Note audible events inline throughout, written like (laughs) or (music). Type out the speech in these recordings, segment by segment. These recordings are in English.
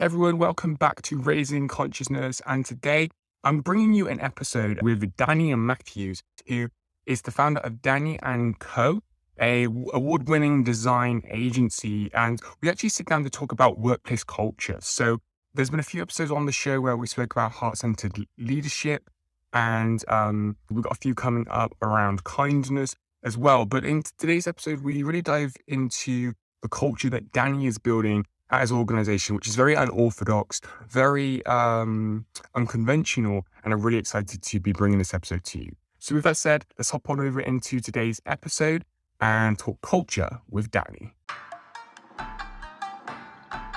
Everyone, welcome back to Raising Consciousness. And today I'm bringing you an episode with Danny Matthews, who is the founder of Danny and Co, a award-winning design agency. And we actually sit down to talk about workplace culture. So there's been a few episodes on the show where we spoke about heart-centered leadership, and um, we've got a few coming up around kindness as well. But in today's episode, we really dive into the culture that Danny is building at his organization, which is very unorthodox, very um, unconventional, and I'm really excited to be bringing this episode to you. So, with that said, let's hop on over into today's episode and talk culture with Danny.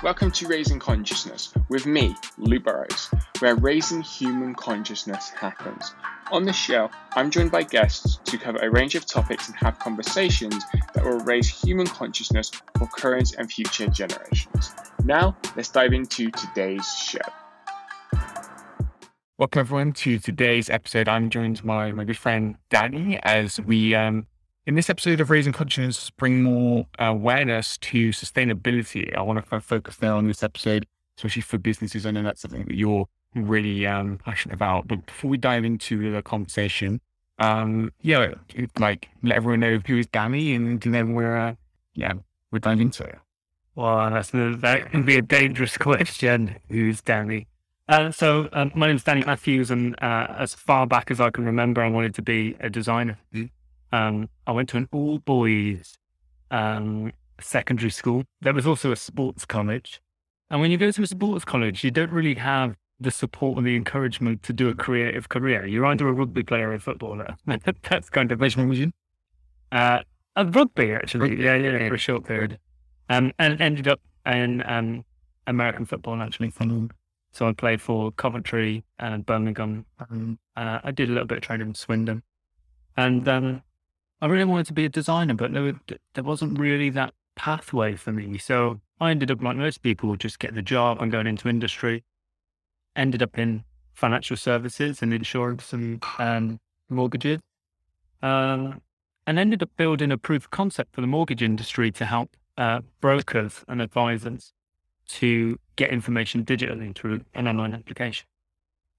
Welcome to Raising Consciousness with me, Lou Burrows, where raising human consciousness happens. On this show, I'm joined by guests to cover a range of topics and have conversations that will raise human consciousness for current and future generations. Now, let's dive into today's show. Welcome everyone to today's episode. I'm joined by my good friend Danny as we um, in this episode of Raising Consciousness, bring more awareness to sustainability. I want to focus there on this episode, especially for businesses. I know that's something that you're really um, passionate about. But before we dive into the conversation, um, yeah, like let everyone know who is Danny, and then we're uh, yeah we're diving into it. Well, that's that can be a dangerous question. Who's Danny? Uh, so um, my name is Danny Matthews, and uh, as far back as I can remember, I wanted to be a designer. Mm-hmm. Um, I went to an all boys um, secondary school. There was also a sports college. And when you go to a sports college, you don't really have the support and the encouragement to do a creative career. You're either a rugby player or a footballer. (laughs) That's kind of vision. Uh, a rugby, actually. Yeah, yeah, for a short period. Um, and ended up in um, American football, actually. So I played for Coventry and Birmingham. And, uh, I did a little bit of training in Swindon. And um, I really wanted to be a designer, but there, there wasn't really that pathway for me. So I ended up, like most people, just getting a job and going into industry. Ended up in financial services and insurance and um, mortgages. Um, and ended up building a proof of concept for the mortgage industry to help uh, brokers and advisors to get information digitally through an online application.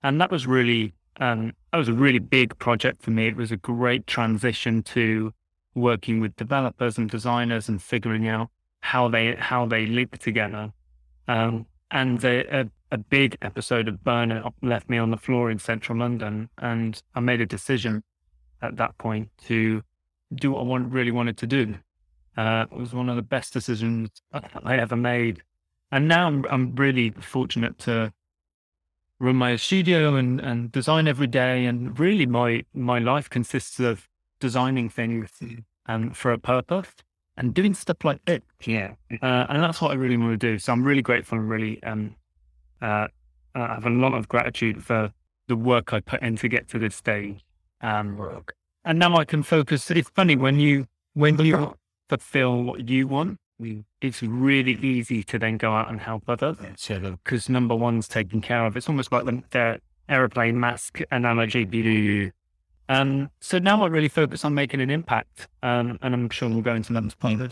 And that was really um, that was a really big project for me. It was a great transition to working with developers and designers and figuring out how they how they link together. Um, and a, a, a, big episode of burnout left me on the floor in central London, and I made a decision at that point to do what I want, really wanted to do. Uh, it was one of the best decisions I ever made, and now I'm, I'm really fortunate to run my studio and, and design every day. And really, my my life consists of designing things um, for a purpose and doing stuff like it. Yeah, uh, and that's what I really want to do. So I'm really grateful and really um, uh, I have a lot of gratitude for the work I put in to get to this stage. Um, and now I can focus. It's funny when you when you (coughs) fulfill what you want, it's really easy to then go out and help others because number one's taken care of. It's almost like the, the aeroplane mask analogy. Um, so now I really focus on making an impact, um, and I'm sure we'll go into that further.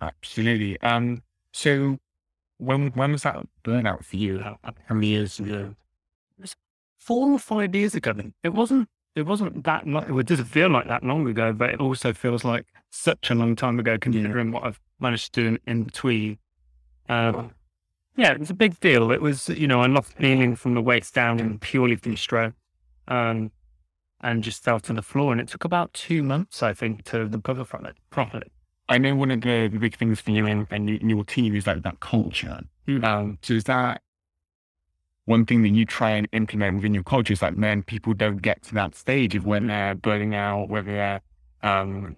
Absolutely. Um, so when when was that burnout for you? How, how many years ago? Four or five years ago. It wasn't it wasn't that long. It doesn't feel like that long ago, but it also feels like such a long time ago considering yeah. what I've managed to do in, in between. Um, yeah, it was a big deal. It was, you know, I lost feeling from the waist down and purely from stress. Um, and just fell to the floor. And it took about two months, I think, to recover from it properly. I know one of the big things for you and, and your team is like that culture. Mm. Um, so is that one thing that you try and implement within your culture is like, man, people don't get to that stage of when they're burning out, whether they're, um,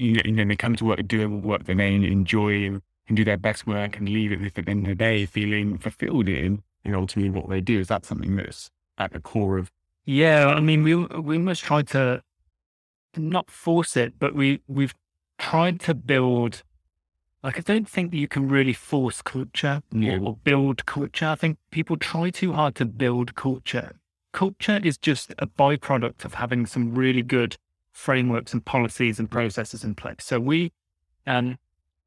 you, know, they come to work doing work that they enjoy and can do their best work and leave it at the end of the day feeling fulfilled in, you know, ultimately what they do. Is that something that's at the core of? Yeah. I mean, we, we must try to not force it, but we, we've tried to build like, I don't think that you can really force culture yeah. or, build culture. I think people try too hard to build culture. Culture is just a byproduct of having some really good frameworks and policies and processes in place. So we, um,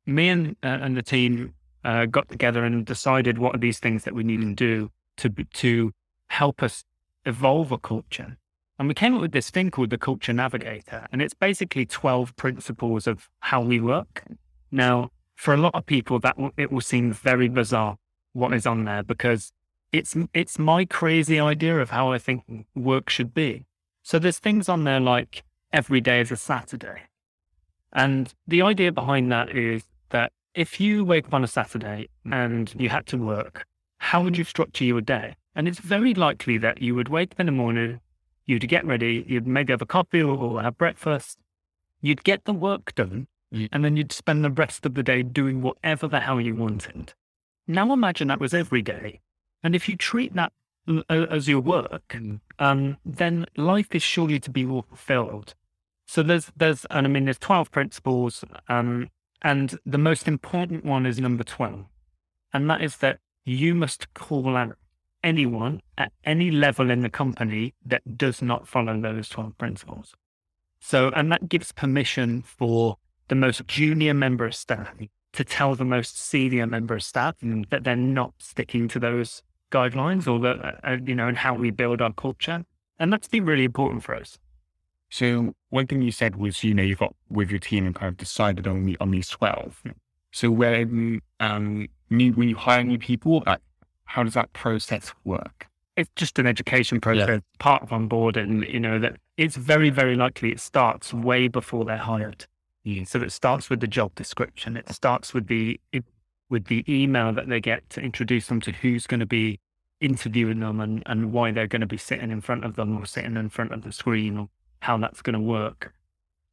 me and, uh, and the team uh, got together and decided what are these things that we need to do to to help us evolve a culture. And we came up with this thing called the Culture Navigator, and it's basically twelve principles of how we work. Now, for a lot of people, that w- it will seem very bizarre what is on there because it's it's my crazy idea of how I think work should be. So there's things on there like every day is a Saturday. And the idea behind that is that if you wake up on a Saturday and you had to work, how would you structure your day? And it's very likely that you would wake up in the morning, you'd get ready, you'd maybe have a coffee or have breakfast, you'd get the work done, Mm. and then you'd spend the rest of the day doing whatever the hell you wanted. Now imagine that was every day. And if you treat that as your work, um, then life is surely to be more fulfilled. So there's, there's, and I mean, there's 12 principles, um, and the most important one is number 12. And that is that you must call out anyone at any level in the company that does not follow those 12 principles. So, and that gives permission for the most junior member of staff to tell the most senior member of staff that they're not sticking to those guidelines or that, uh, you know, and how we build our culture. And that's been really important for us. So one thing you said was, you know, you've got with your team and kind of decided on the, on these twelve. So when um new, when you hire new people, like how does that process work? it's just an education process, part of onboarding, you know, that it's very, very likely it starts way before they're hired. So it starts with the job description. It starts with the, it, with the email that they get to introduce them to who's going to be interviewing them and, and why they're going to be sitting in front of them or sitting in front of the screen or how that's going to work.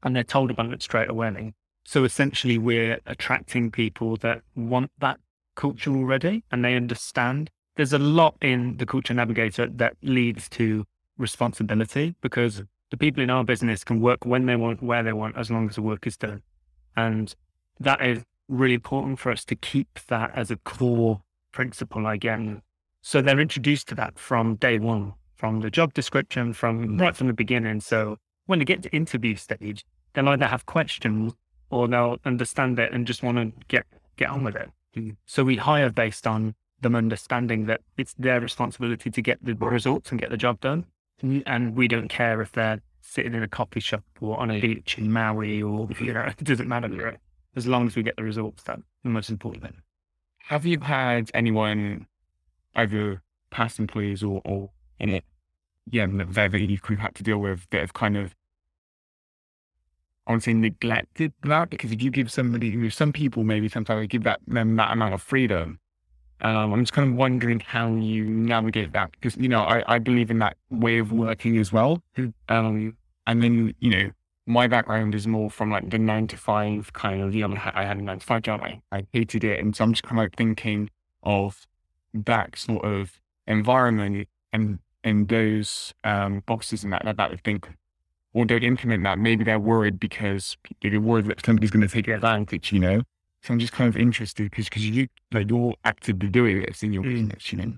And they're told about it straight away. So essentially we're attracting people that want that culture already and they understand there's a lot in the culture navigator that leads to responsibility because the people in our business can work when they want, where they want, as long as the work is done. And that is really important for us to keep that as a core principle again. So they're introduced to that from day one, from the job description, from mm. right from the beginning. So when they get to interview stage, they'll either have questions or they'll understand it and just want to get get on with it. So we hire based on them understanding that it's their responsibility to get the results and get the job done. Mm. And we don't care if they're sitting in a coffee shop or on a beach in Maui or, (laughs) you know, it doesn't matter. As long as we get the results, that's the most important thing. Have you had anyone, either past employees or, or in it, yeah, that that you've had to deal with that have kind of, I would say neglected that? Because if you give somebody, some people maybe sometimes give that them that amount of freedom. Um, I'm just kind of wondering how you navigate that because you know I, I believe in that way of working as well. Um, and then you know my background is more from like the nine to five kind of, you know, I had a nine to five job. I, I hated it. And so I'm just kind of like thinking of that sort of environment and, and those, um, and that, that, that would think, or they'd implement that. Maybe they're worried because they're worried that somebody's going to take advantage, you know? So I'm just kind of interested because, because you, like, you're actively doing this in your Mm. business, you know?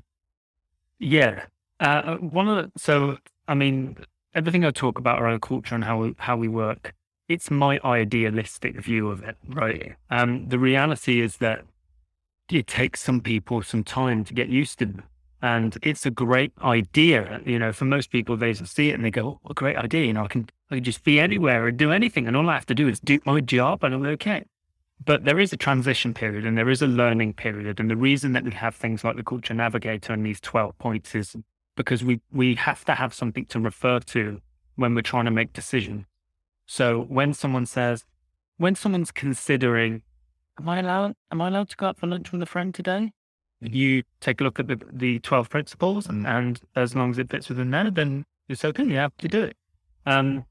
Yeah. Uh, one of the, so, I mean, everything I talk about around culture and how we, how we work, it's my idealistic view of it, right? Um, the reality is that it takes some people some time to get used to. And it's a great idea. You know, for most people, they see it and they go, oh, what a great idea. You know, I can, I can just be anywhere and do anything. And all I have to do is do my job and I'm okay. But there is a transition period and there is a learning period. And the reason that we have things like the culture navigator and these 12 points is because we, we have to have something to refer to when we're trying to make decisions. So when someone says, when someone's considering, am I allowed, am I allowed to go out for lunch with a friend today? You take a look at the, the 12 principles and, and as long as it fits within there, then it's okay. You have to do it. Um,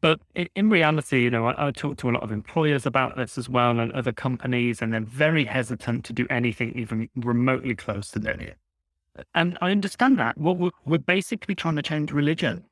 but in reality, you know, I, I talk to a lot of employers about this as well and other companies, and they're very hesitant to do anything even remotely close to that. And I understand that. Well, we're, we're basically trying to change religion.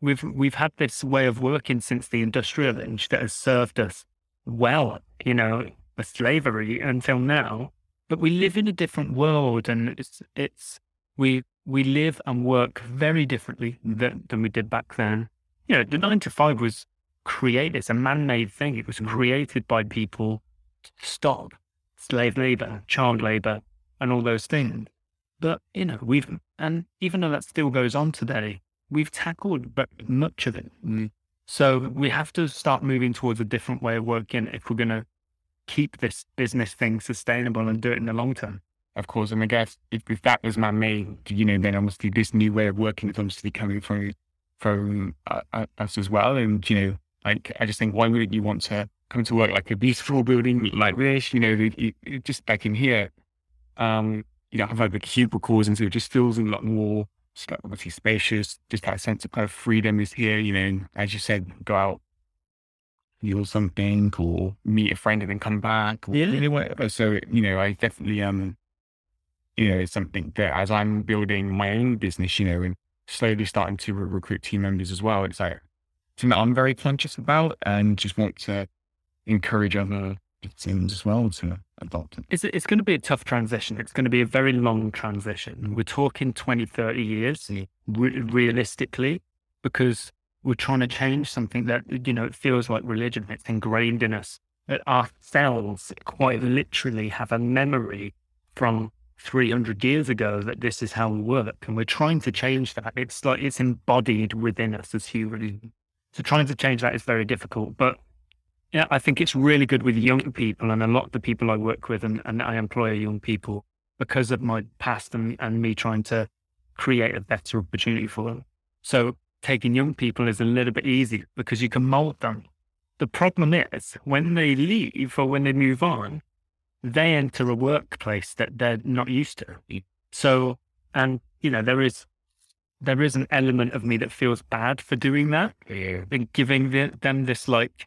We've we've had this way of working since the industrial age that has served us well, you know, for slavery until now. But we live in a different world, and it's it's we we live and work very differently than, mm-hmm. than we did back then. You know, the nine to five was created; it's a man-made thing. It was mm-hmm. created by people to stop, slave labor, child mm-hmm. labor, and all those things. But, you know, we've, and even though that still goes on today, we've tackled much of it. Mm. So we have to start moving towards a different way of working if we're going to keep this business thing sustainable and do it in the long term. Of course, and I guess if, if that was my main, you know, then obviously this new way of working is obviously coming from from uh, uh us as well. And you know, like I just think, why wouldn't you want to come to work like a beautiful building like this? You know, it, it, just back in here, um, you know, have like the cubicles, and so it just feels a lot more obviously spacious. Just that sense of kind of freedom is here. You know, as you said, go out feel something or meet a friend and then come back or yeah. you know, whatever. So, you know, I definitely um you know, it's something that as I'm building my own business, you know, and slowly starting to re- recruit team members as well, it's like something that I'm very conscious about and just want to encourage other teams as well to adopt it. It's, it's going to be a tough transition. It's going to be a very long transition. We're talking 20, 30 years re- realistically, because we're trying to change something that, you know, it feels like religion. It's ingrained in us. That our cells quite literally have a memory from 300 years ago that this is how we work. And we're trying to change that. It's like it's embodied within us as humans. So trying to change that is very difficult. But yeah, I think it's really good with young people. And a lot of the people I work with and, and I employ young people because of my past and, and me trying to create a better opportunity for them. So taking young people is a little bit easy because you can mold them. The problem is when they leave or when they move on, they enter a workplace that they're not used to. So, and you know, there is there is an element of me that feels bad for doing that, yeah. and giving the, them this like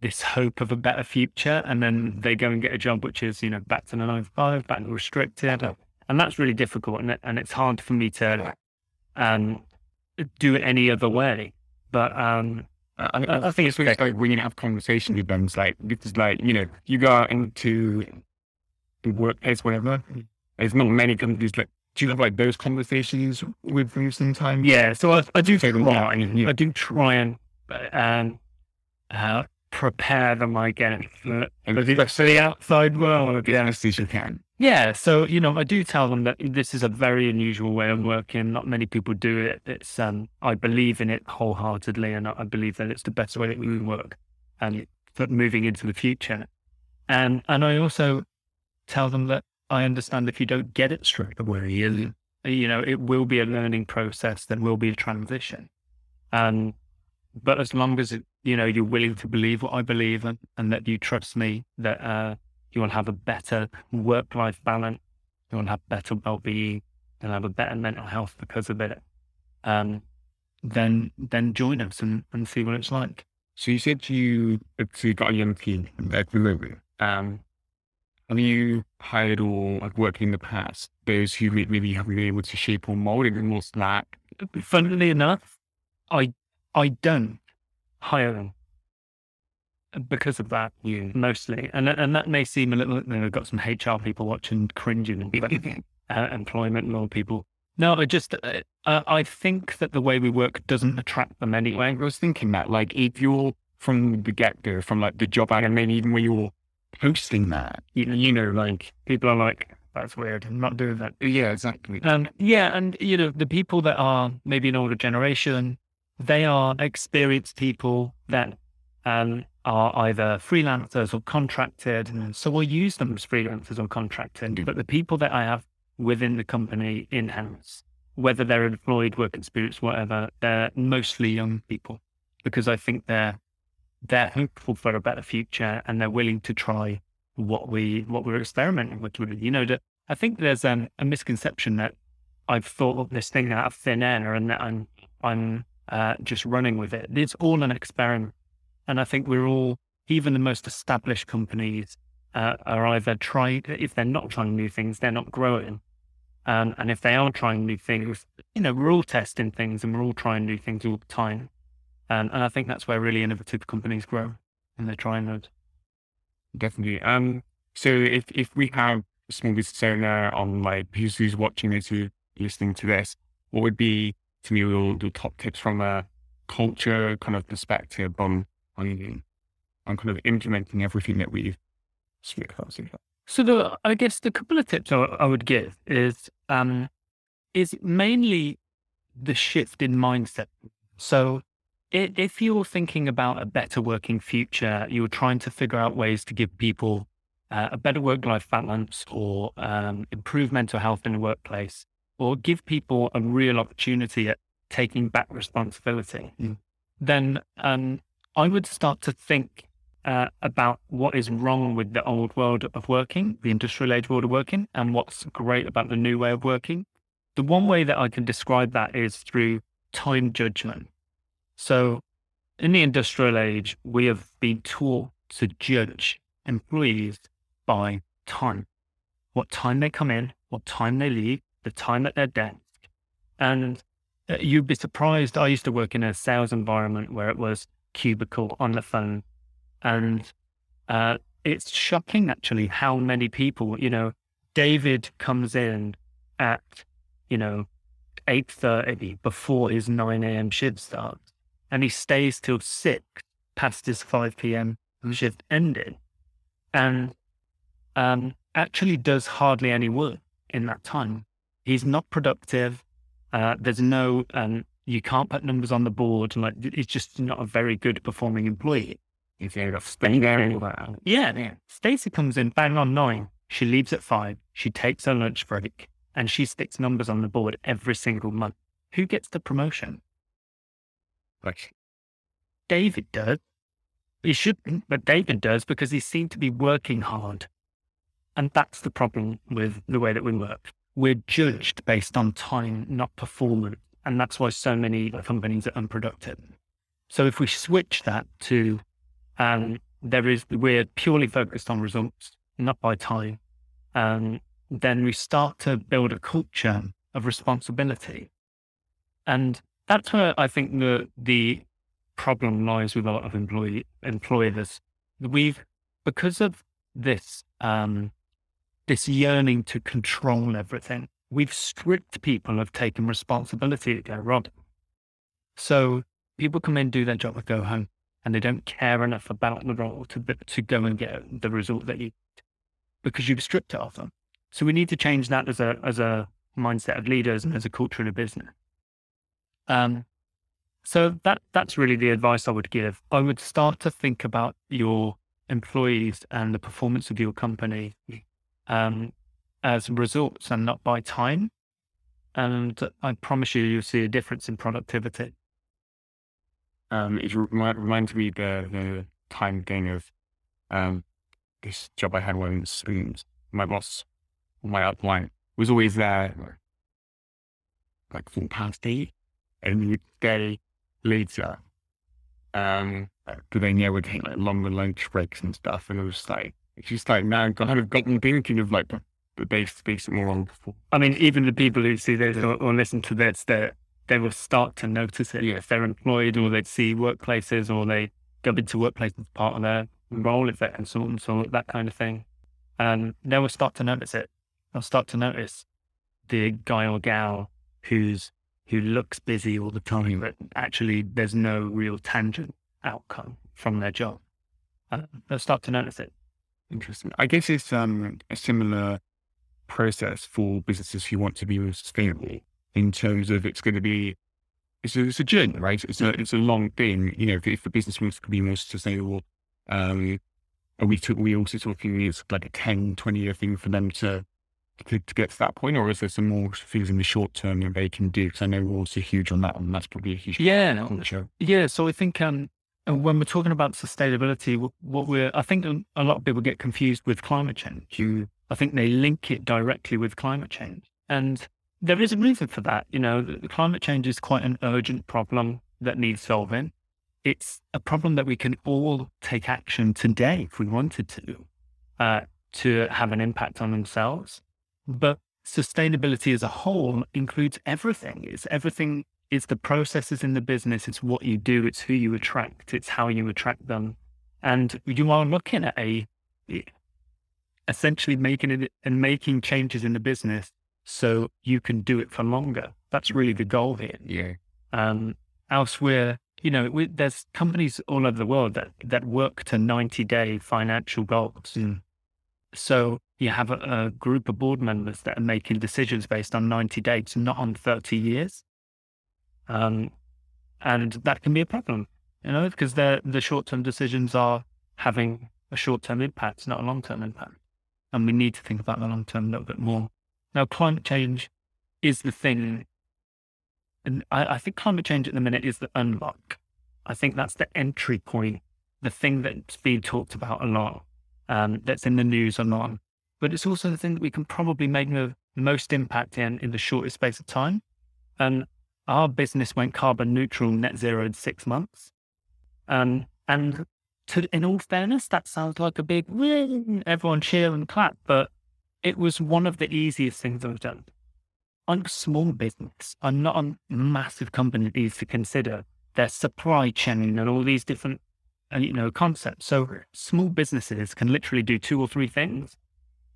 this hope of a better future, and then they go and get a job which is you know back to the nine five, back to restricted, and that's really difficult, and and it's hard for me to um do it any other way. But um, I, I, think it's really like when you have conversations with them, it's like, it's like, you know, you go out into the workplace, whatever. There's not many companies like, do you have like those conversations with them sometimes? Yeah. So I, I do try, out, yeah. I do try and, um, uh, prepare them, I guess, for, And for the outside world. as you can. Yeah, so you know, I do tell them that this is a very unusual way of working. Not many people do it. It's um, I believe in it wholeheartedly, and I believe that it's the best way that we work, and for moving into the future. And and I also tell them that I understand if you don't get it straight away, you, you know, it will be a learning process. There will be a transition, and but as long as it, you know you're willing to believe what I believe and, and that you trust me that uh, you will have a better work life balance, you will have better well being, and have a better mental health because of it. Um, then then join us and, and see what it's like. So you said you, so you got a young team at the moment. Um, have you hired or like worked in the past those who maybe haven't been able to shape or mold it and more slack? Funnily enough, I I don't hire them because of that Yeah. mostly, and and that may seem a little. You know, I've got some HR people watching cringing and (laughs) uh, employment law people. No, I just uh, uh, I think that the way we work doesn't attract them anyway. I was thinking that, like, if you're from the get go, from like the job ad, and maybe even when you're posting that, You, you know, like people are like, "That's weird. I'm not doing that." yeah, exactly. Um, yeah, and you know, the people that are maybe an older generation, they are experienced people that um, are either freelancers or contracted. So we'll use them as freelancers or contracted. Mm. But the people that I have within the company in house, whether they're employed, work experience, whatever, they're mostly young people because I think they're they're hopeful for a better future and they're willing to try what we what we're experimenting with. You know, that I think there's um, a misconception that I've thought of this thing out of thin air and that I'm I'm uh, just running with it. It's all an experiment, and I think we're all, even the most established companies, uh, are either trying. If they're not trying new things, they're not growing. Um, and if they are trying new things, you know, we're all testing things and we're all trying new things all the time. And, and I think that's where really innovative companies grow, and they're trying those. Definitely. Um, so if if we have a small business owner on like who's who's watching this, who's listening to this, what would be to me your, your top tips from a culture kind of perspective on on on kind of implementing everything that we've so? The, I guess the couple of tips I, I would give is um, is mainly the shift in mindset. So if you're thinking about a better working future, you're trying to figure out ways to give people uh, a better work-life balance or um, improve mental health in the workplace, or give people a real opportunity at taking back responsibility, mm. then um, I would start to think uh, about what is wrong with the old world of working, the industrial age world of working, and what's great about the new way of working. The one way that I can describe that is through time judgment. So, in the industrial age, we have been taught to judge employees by time what time they come in, what time they leave, the time at their desk. And uh, you'd be surprised. I used to work in a sales environment where it was cubicle on the phone. And uh, it's shocking, actually, how many people, you know, David comes in at, you know, 8.30 before his 9 a.m. shift starts. And he stays till 6 past his 5 p.m. shift ended. And um, actually does hardly any work in that time. He's not productive. Uh, there's no, um, you can't put numbers on the board. Like he's just not a very good performing employee. If you're staying there Yeah, yeah. Stacy comes in bang on nine. She leaves at five. She takes her lunch break and she sticks numbers on the board every single month. Who gets the promotion? Like David does. He shouldn't, but David does because he seemed to be working hard. And that's the problem with the way that we work. We're judged based on time, not performance. And that's why so many companies are unproductive. So if we switch that to, um, there is, we're purely focused on results, not by time, um, then we start to build a culture of responsibility. And that's where I think the, the problem lies with a lot of employee, employers. We've, because of this, um, this yearning to control everything. We've stripped people of taking responsibility to go wrong. So people come in, do their job, and go home, and they don't care enough about the role to to go and get the result that you because you've stripped it of them. So we need to change that as a as a mindset of leaders and as a culture in a business. Um, so that that's really the advice I would give. I would start to think about your employees and the performance of your company um, as results and not by time. And I promise you, you'll see a difference in productivity. Um, it reminds me the the time thing of um, this job I had when spoons. My boss, my upline, was always there like full past eight, and you'd stay later. Um, because they know would take like longer lunch breaks and stuff, and it was like it's just like now kind of gotten thinking of like the base basic more on before. I mean, even the people who see this or, or listen to this, they they will start to notice it yeah. if they're employed or they see workplaces or they go into workplaces as part of their role if they're consultants or that kind of thing. And they will start to notice it. They'll start to notice the guy or gal who's who looks busy all the time, but actually there's no real tangent outcome from their job. Uh, they'll start to notice it. Interesting. I guess it's um, a similar process for businesses who want to be more sustainable in terms of it's going to be it's a, it's a journey, right? It's a it's a long thing. You know, if, if the business wants to be more sustainable, um, are we took we also talking it's like a 10, 20 year thing for them to, to to get to that point, or is there some more things in the short term that they can do? Because I know we're also huge on that, and that's probably a huge yeah, no, yeah. So I think um, and when we're talking about sustainability, what we're, I think a lot of people get confused with climate change. You, I think they link it directly with climate change. And there is a reason for that. You know, climate change is quite an urgent problem that needs solving. It's a problem that we can all take action today if we wanted to, uh, to have an impact on themselves. But sustainability as a whole includes everything. It's everything it's the processes in the business, it's what you do, it's who you attract, it's how you attract them. And you are looking at a essentially making it and making changes in the business so you can do it for longer. That's really the goal here. Yeah. Um, elsewhere, you know, we, there's companies all over the world that, that work to 90 day financial goals. Mm. So you have a, a, group of board members that are making decisions based on 90 days, not on 30 years. Um, and that can be a problem, you know, because the short term decisions are having a short term impact, not a long term impact. And we need to think about the long term a little bit more. Now, climate change is the thing. And I, I think climate change at the minute is the unlock. I think that's the entry point, the thing that's being talked about a lot, um, that's in the news a lot but it's also the thing that we can probably make the most impact in in the shortest space of time. And our business went carbon neutral, net zero in six months. Um, and to, in all fairness, that sounds like a big win, everyone cheer and clap, but it was one of the easiest things I've done. I'm a small business. I'm not a massive company that needs to consider their supply chain and all these different, uh, you know, concepts. So small businesses can literally do two or three things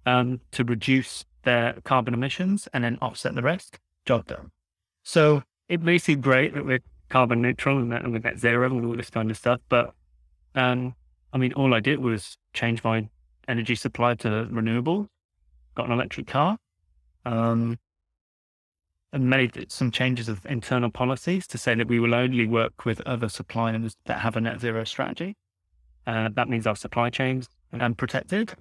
um, to reduce their carbon emissions and then offset the rest. Job done. So it may seem great that we're carbon neutral and that we're net zero and all this kind of stuff, but um, I mean, all I did was change my energy supply to renewable, got an electric car, um, and made some changes of internal policies to say that we will only work with other suppliers that have a net zero strategy. Uh, that means our supply chains are protected.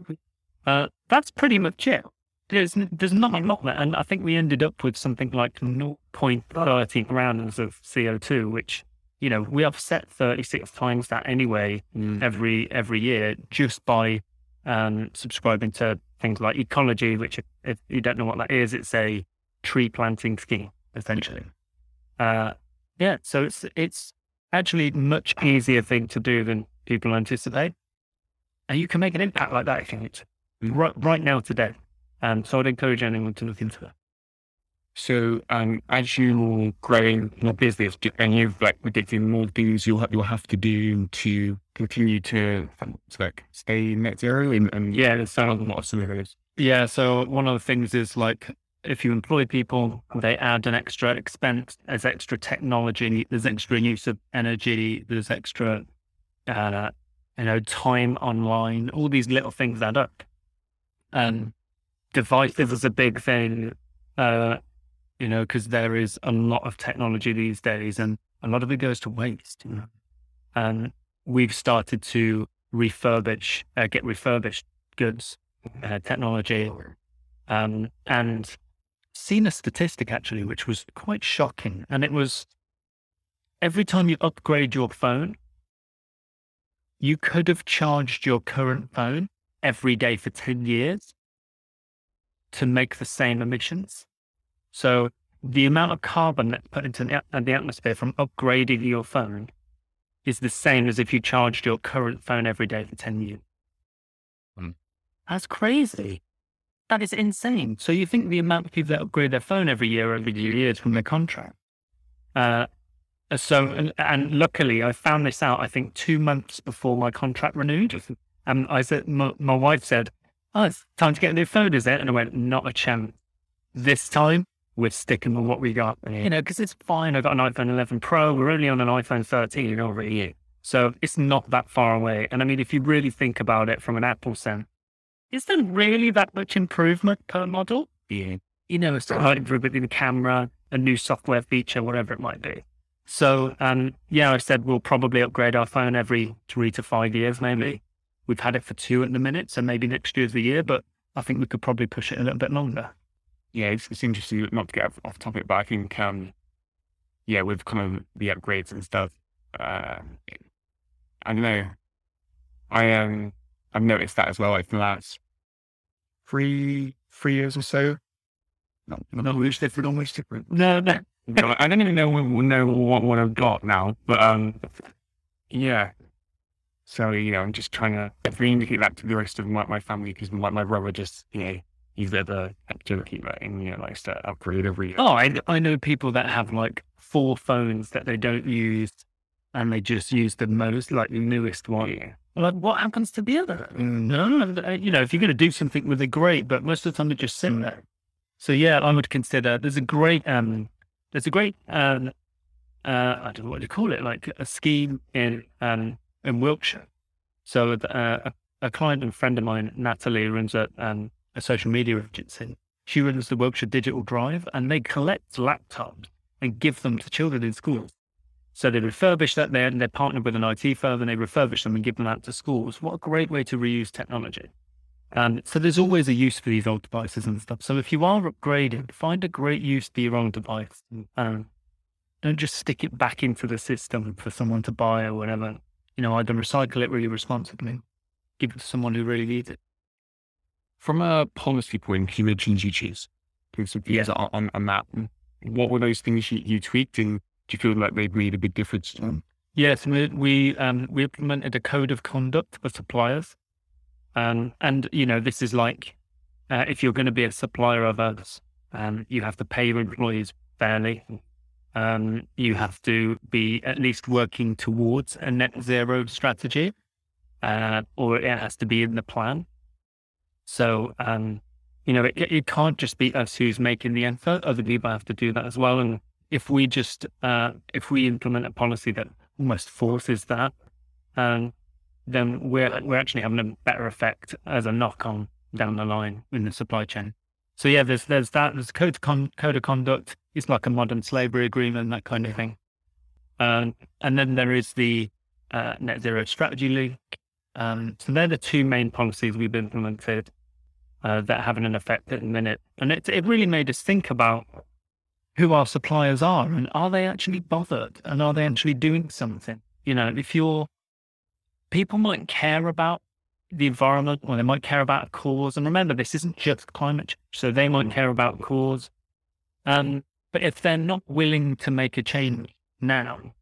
Uh, that's pretty much it. There's, there's not a lot there. And I think we ended up with something like 0.30 grams of CO2, which, you know, we offset 36 times that anyway mm. every every year just by um, subscribing to things like Ecologi, which, if you don't know what that is, it's a tree planting scheme, essentially. Uh, yeah, so it's it's actually much easier thing to do than people anticipate. And you can make an impact like that if you need to right, right now today. Um, so I'd encourage anyone to look into that. So um, as you're growing your business and you've like predicting more things you'll have, you'll have to do to continue to, to like stay net zero and, and yeah, there's a lot of scenarios. Yeah. So one of the things is like if you employ people, they add an extra expense, there's extra technology, there's extra use of energy, there's extra, uh, you know, time online, all these little things add up. Um, devices is a big thing, uh, you know, because there is a lot of technology these days and a lot of it goes to waste. You know? And we've started to refurbish, uh, get refurbished goods, uh, technology, um, and seen a statistic actually, which was quite shocking. And it was every time you upgrade your phone, you could have charged your current phone every day for 10 years to make the same emissions. So the amount of carbon that's put into the, atmosphere from upgrading your phone is the same as if you charged your current phone every day for 10 years. Mm. That's crazy. That is insane. So you think the amount of people that upgrade their phone every year, every few years from their contract. Uh, so, and, and, luckily I found this out, I think two months before my contract renewed. And I said, my, my wife said, Oh, it's time to get a new phone, is it? And I went, Not a chance. This time, we're sticking on what we got. You know, because it's fine. I've got an iPhone 11 Pro. We're only on an iPhone 13 over a year. So it's not that far away. And I mean, if you really think about it from an Apple sense, is there really that much improvement per model? Yeah. You know, it's like improvement in the camera, a new software feature, whatever it might be. So, um, yeah, I said we'll probably upgrade our phone every three to five years, maybe. We've had it for two at the minute, so maybe next year's the year, but I think we could probably push it a little bit longer. Yeah, it's, it's interesting not to get off topic, but I think, um, yeah, with kind of the upgrades and stuff, uh, I don't know. I um, I've noticed that as well. Like the last three three years or so. No, no, it's different. Almost different. No, no. (laughs) I don't even know know what, what I've got now, but um, yeah, so, you know, I'm just trying to communicate that to the rest of my, my family because my, my brother just, you know, he's at the keeper and, you know, likes to upgrade every year. Oh, I, I know people that have like four phones that they don't use and they just use the most, like the newest one. Yeah. Like, what happens to the other? No, you know, if you're going to do something with it, great, but most of the time they just sit there. So, yeah, I would consider there's a great, um, there's a great, um, uh, I don't know what to call it, like a scheme in, um, in Wiltshire. So uh, a, a, client and friend of mine, Natalie, runs a, um, a social media agency. She runs the Wiltshire Digital Drive and they collect laptops and give them to children in schools. So they refurbish that and they're partnered with an IT firm and they refurbish them and give them out to schools. What a great way to reuse technology. And so there's always a use for these old devices and stuff. So if you are upgrading, find a great use for your old device. Um, don't just stick it back into the system for someone to buy or whatever. You know, either recycle it really responsibly, give it to someone who really needs it. From a policy point, you mentioned GGs. Some yeah. on, on, on that. What were those things you, you tweaked and do you feel like they've made a big difference? Yes, we we, um, we implemented a code of conduct for suppliers, um, and you know this is like uh, if you're going to be a supplier of us, um, you have to pay your employees fairly. Um, you have to be at least working towards a net zero strategy, uh, or it has to be in the plan. So, um, you know, it, it can't just be us who's making the effort. Other people have to do that as well. And if we just uh, if we implement a policy that almost forces that, um, then we're we're actually having a better effect as a knock on down the line in the supply chain. So yeah, there's there's that. There's code of con- code of conduct. It's like a modern slavery agreement, that kind of thing. Um, and then there is the uh, net zero strategy link. Um, so they're the two main policies we've implemented uh, that having an effect at the minute. And it it really made us think about who our suppliers are and are they actually bothered and are they actually doing something? You know, if you're, people might care about the environment or they might care about a cause. And remember, this isn't just climate change. So they might care about cause. Um, but if they're not willing to make a change now,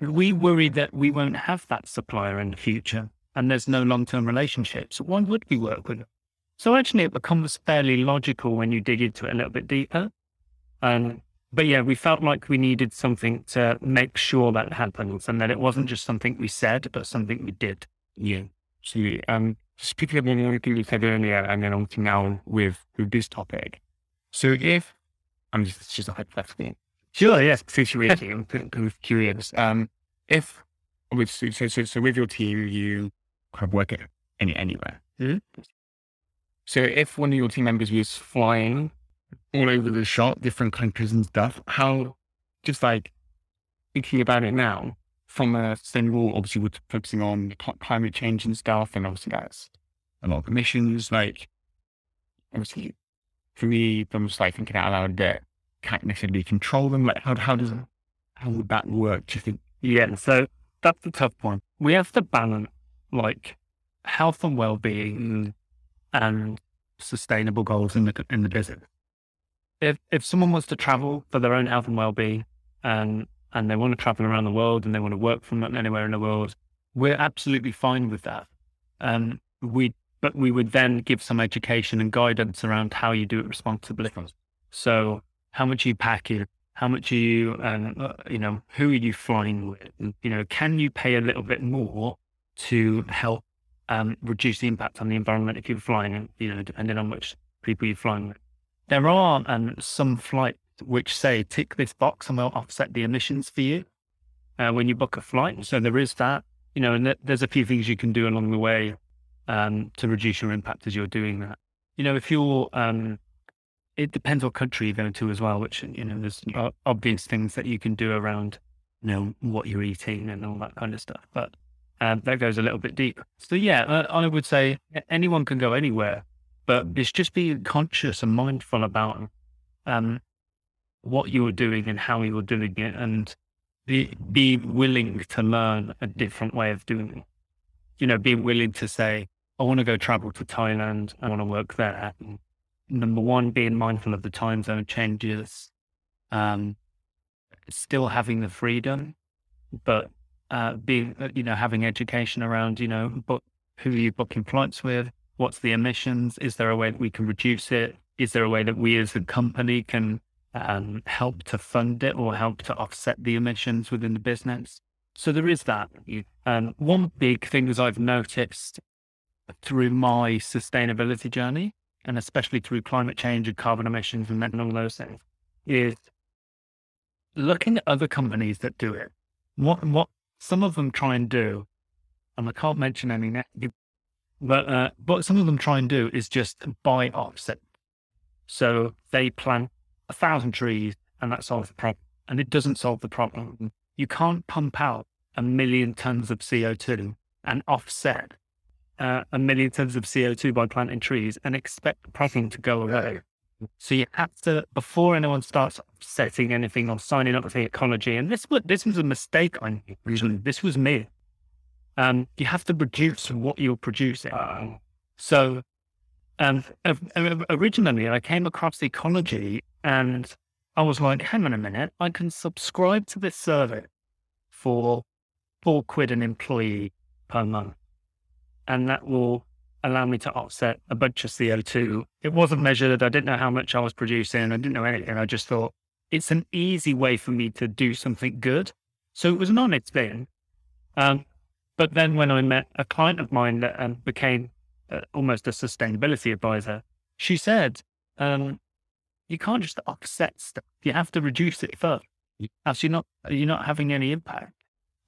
we worry that we won't have that supplier in the future and there's no long term relationship. So why would we work with them? So actually, it becomes fairly logical when you dig into it a little bit deeper. Um, but yeah, we felt like we needed something to make sure that happens and that it wasn't just something we said, but something we did. Yeah. So, um, speaking of anything you said earlier and then on to now with, with this topic. So if, I'm just, it's just a hypothetical. Sure, yes. Situation, I'm curious. Um, if, with, so, so, so with your team, you kind of work any, anywhere. Mm-hmm. So if one of your team members was flying all over the shop, different countries and stuff. How, just like thinking about it now, from a sustainable, obviously we're focusing on climate change and stuff, and obviously that's a lot of emissions. Like, obviously, for me, I'm just like thinking out loud that can't necessarily control them. Like, how how does how would that work? Do you think? Yeah, so that's the tough point. We have to balance like health and well-being and sustainable goals in the in the business if if someone wants to travel for their own health and well-being and and they want to travel around the world and they want to work from anywhere in the world, we're absolutely fine with that. Um, we but we would then give some education and guidance around how you do it responsibly. So how much you pack in, how much are you, um, uh, you know, who are you flying with? You know, can you pay a little bit more to help um, reduce the impact on the environment if you're flying, you know, depending on which people you're flying with. There are um, some flights which say tick this box and we'll offset the emissions for you uh, when you book a flight. So there is that, you know, and th- there's a few things you can do along the way um, to reduce your impact as you're doing that. You know, if you're, um, it depends what country you're going to as well, which, you know, there's obvious things that you can do around, you know, what you're eating and all that kind of stuff. But um, that goes a little bit deep. So yeah, uh, I would say anyone can go anywhere but it's just being conscious and mindful about um, what you are doing and how you are doing it, and be be willing to learn a different way of doing it. You know, being willing to say, I want to go travel to Thailand. I want to work there. And number one, being mindful of the time zone changes. Um, still having the freedom, but uh, being, uh, you know, having education around, you know, but who are you booking flights with? What's the emissions? Is there a way that we can reduce it? Is there a way that we as a company can um, help to fund it or help to offset the emissions within the business? So there is that. Um, one big thing that I've noticed through my sustainability journey, and especially through climate change and carbon emissions and all those things, is looking at other companies that do it. What what some of them try and do, and I can't mention any But uh, what some of them try and do is just buy offset. So they plant a thousand trees and that solves the problem. And it doesn't solve the problem. You can't pump out a million tons of CO2 and offset uh, a million tons of CO2 by planting trees and expect the problem to go away. So you have to, before anyone starts setting anything or signing up for Ecologi, and this was this was a mistake on originally. This was me. Um, you have to produce what you're producing. So, um, originally I came across Ecologi and I was like, hang on a minute, I can subscribe to this service for four quid an employee per month, and that will allow me to offset a bunch of CO2. It wasn't measured. I didn't know how much I was producing. I didn't know anything. I just thought it's an easy way for me to do something good. So it was an honest thing. Um, but then when I met a client of mine that um, became uh, almost a sustainability advisor, she said, um, you can't just offset stuff. You have to reduce it first. Else you're not, you're not having any impact.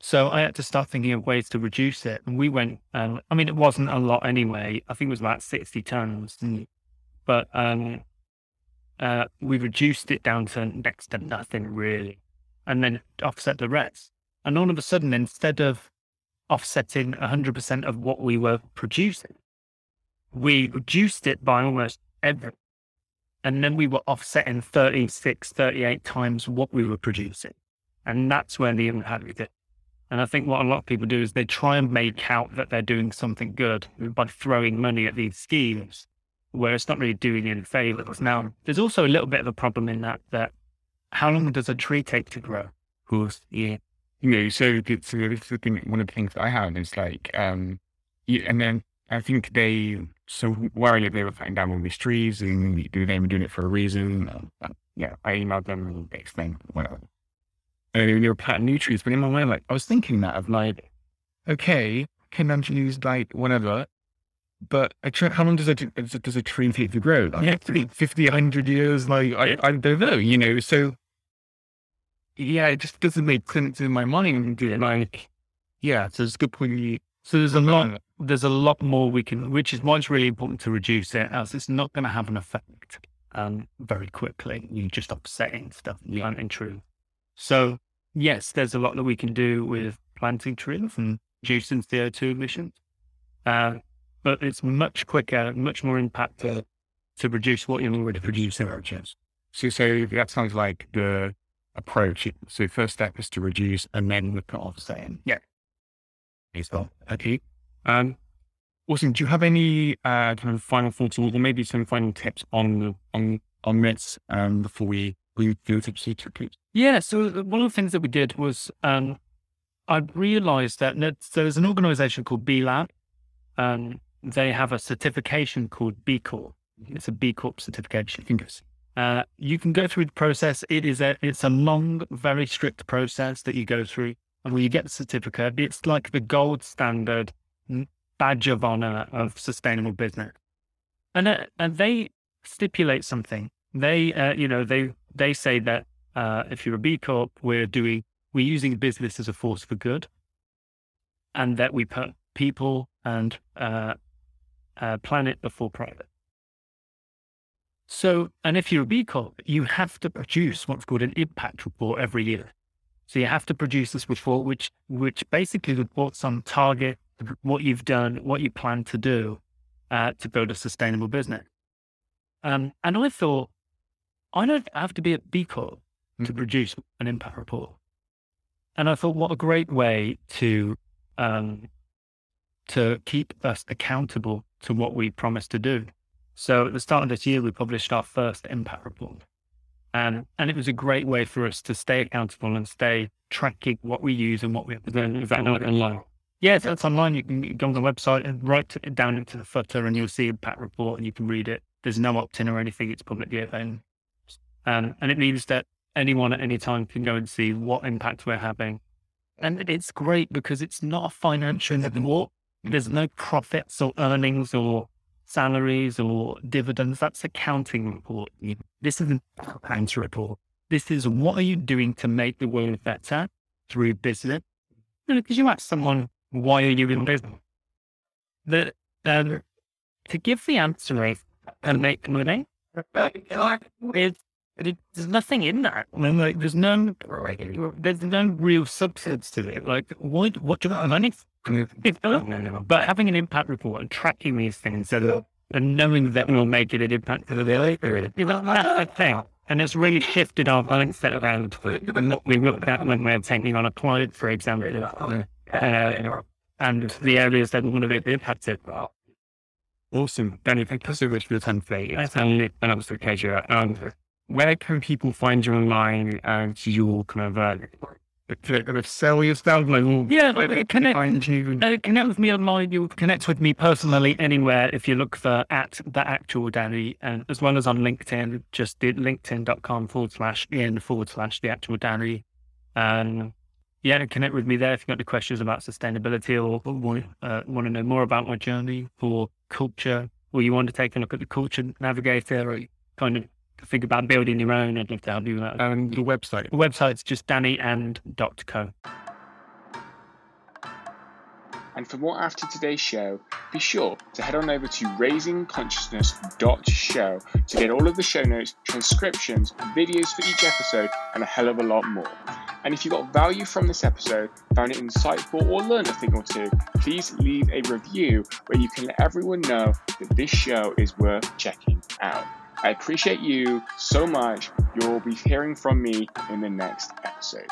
So I had to start thinking of ways to reduce it. And we went, um, I mean, it wasn't a lot anyway. I think it was about 60 tons. But um, uh, we reduced it down to next to nothing really, and then offset the rest. And all of a sudden, instead of offsetting 100% of what we were producing, we reduced it by almost everything. And then we were offsetting 36, 38 times what we were producing. And that's where the impact it. And I think what a lot of people do is they try and make out that they're doing something good by throwing money at these schemes, where it's not really doing any favors. Now, there's also a little bit of a problem in that, that how long does a tree take to grow? Of course, yeah. Know, so it's, this is thing, one of the things that I have is like, um, yeah, and then I think they, so while they were cutting down all these trees and they were doing it for a reason, uh, yeah, I emailed them and they explained whatever and you were planting new trees. But in my mind, like I was thinking that of like, okay, can I use like whatever? But a tree, how long does a does a tree take to grow? Like yeah. 50, 100 years? Like I, I don't know, you know. So yeah, it just doesn't make sense in my mind. Like yeah, so it's a good point. So there's a lot, there's a lot more we can, which is why it's really important to reduce it, as it's not going to have an effect um, very quickly. You just upsetting stuff, yeah. and true. So yes, there's a lot that we can do with planting trees and reducing CO2 emissions. Uh, but it's much quicker, much more impactful to reduce what you're already producing. So, so that sounds like the approach. So first step is to reduce and then look at offsetting. Yeah. So, okay. Um, awesome. Do you have any uh, kind of final thoughts or maybe some final tips on on on this um, before we we do the Yeah. So one of the things that we did was um, I realized that there's an organization called B Lab. Um, they have a certification called B Corp. It's a B Corp certification. Uh, you can go through the process. It is a it's a long, very strict process that you go through, and when you get the certificate, it's like the gold standard badge of honor of sustainable business. And uh, and they stipulate something. They uh, you know they they say that uh, if you're a B Corp, we're doing, we're using business as a force for good and that we put people and uh, uh, planet before private. So, and if you're a B Corp, you have to produce what's called an impact report every year. So you have to produce this report, which which basically reports on target, what you've done, what you plan to do uh, to build a sustainable business. Um, and I thought, I don't have to be a B Corp to mm-hmm. produce an impact report. And I thought, what a great way to um, to keep us accountable to what we promised to do. So at the start of this year, we published our first impact report, and and it was a great way for us to stay accountable and stay tracking what we use and what we. Is that not online? Yes, that's online. You can go on the website and write it down into the footer, and you'll see impact report, and you can read it. There's no opt-in or anything; it's publicly available. Um, and it means that anyone at any time can go and see what impact we're having. And it's great because it's not a financial report. There's no profits or earnings or salaries or dividends. That's accounting report. This isn't a accounting report. This is what are you doing to make the world better through business? Because you, ask someone, why are you in business? The, um, to give the answer and make money, it's, it, there's nothing in that. I mean, like, there's no, there's no real substance to it. Like, what, what do you want money? But having an impact report and tracking these things and, and knowing that will make it an impact to the later, that's the thing. And it's really shifted our mindset around what we look at when we're taking on a client, for example, uh, and the areas that we want to be impacted. Awesome. Danny, thank you so much for the time today. It's an absolute pleasure. Um, where can people find you online and your kind of uh, sell yourself? Like, yeah, connect, find you? Uh, connect with me online. You'll connect with me personally anywhere if you look for at the actual Danny, and as well as on LinkedIn, just do linkedin.com forward slash in forward slash the actual Danny. Um, yeah, connect with me there if you've got any questions about sustainability or, or want, uh, want to know more about my journey for culture, or you want to take a look at the culture navigator, or kind of think about building your own, I'd love to help you that. And the website? The website's just dannyand.co. And for more after today's show, be sure to head on over to raisingconsciousness.show to get all of the show notes, transcriptions, videos for each episode, and a hell of a lot more. And if you got value from this episode, found it insightful, or learned a thing or two, please leave a review where you can let everyone know that this show is worth checking out. I appreciate you so much. You'll be hearing from me in the next episode.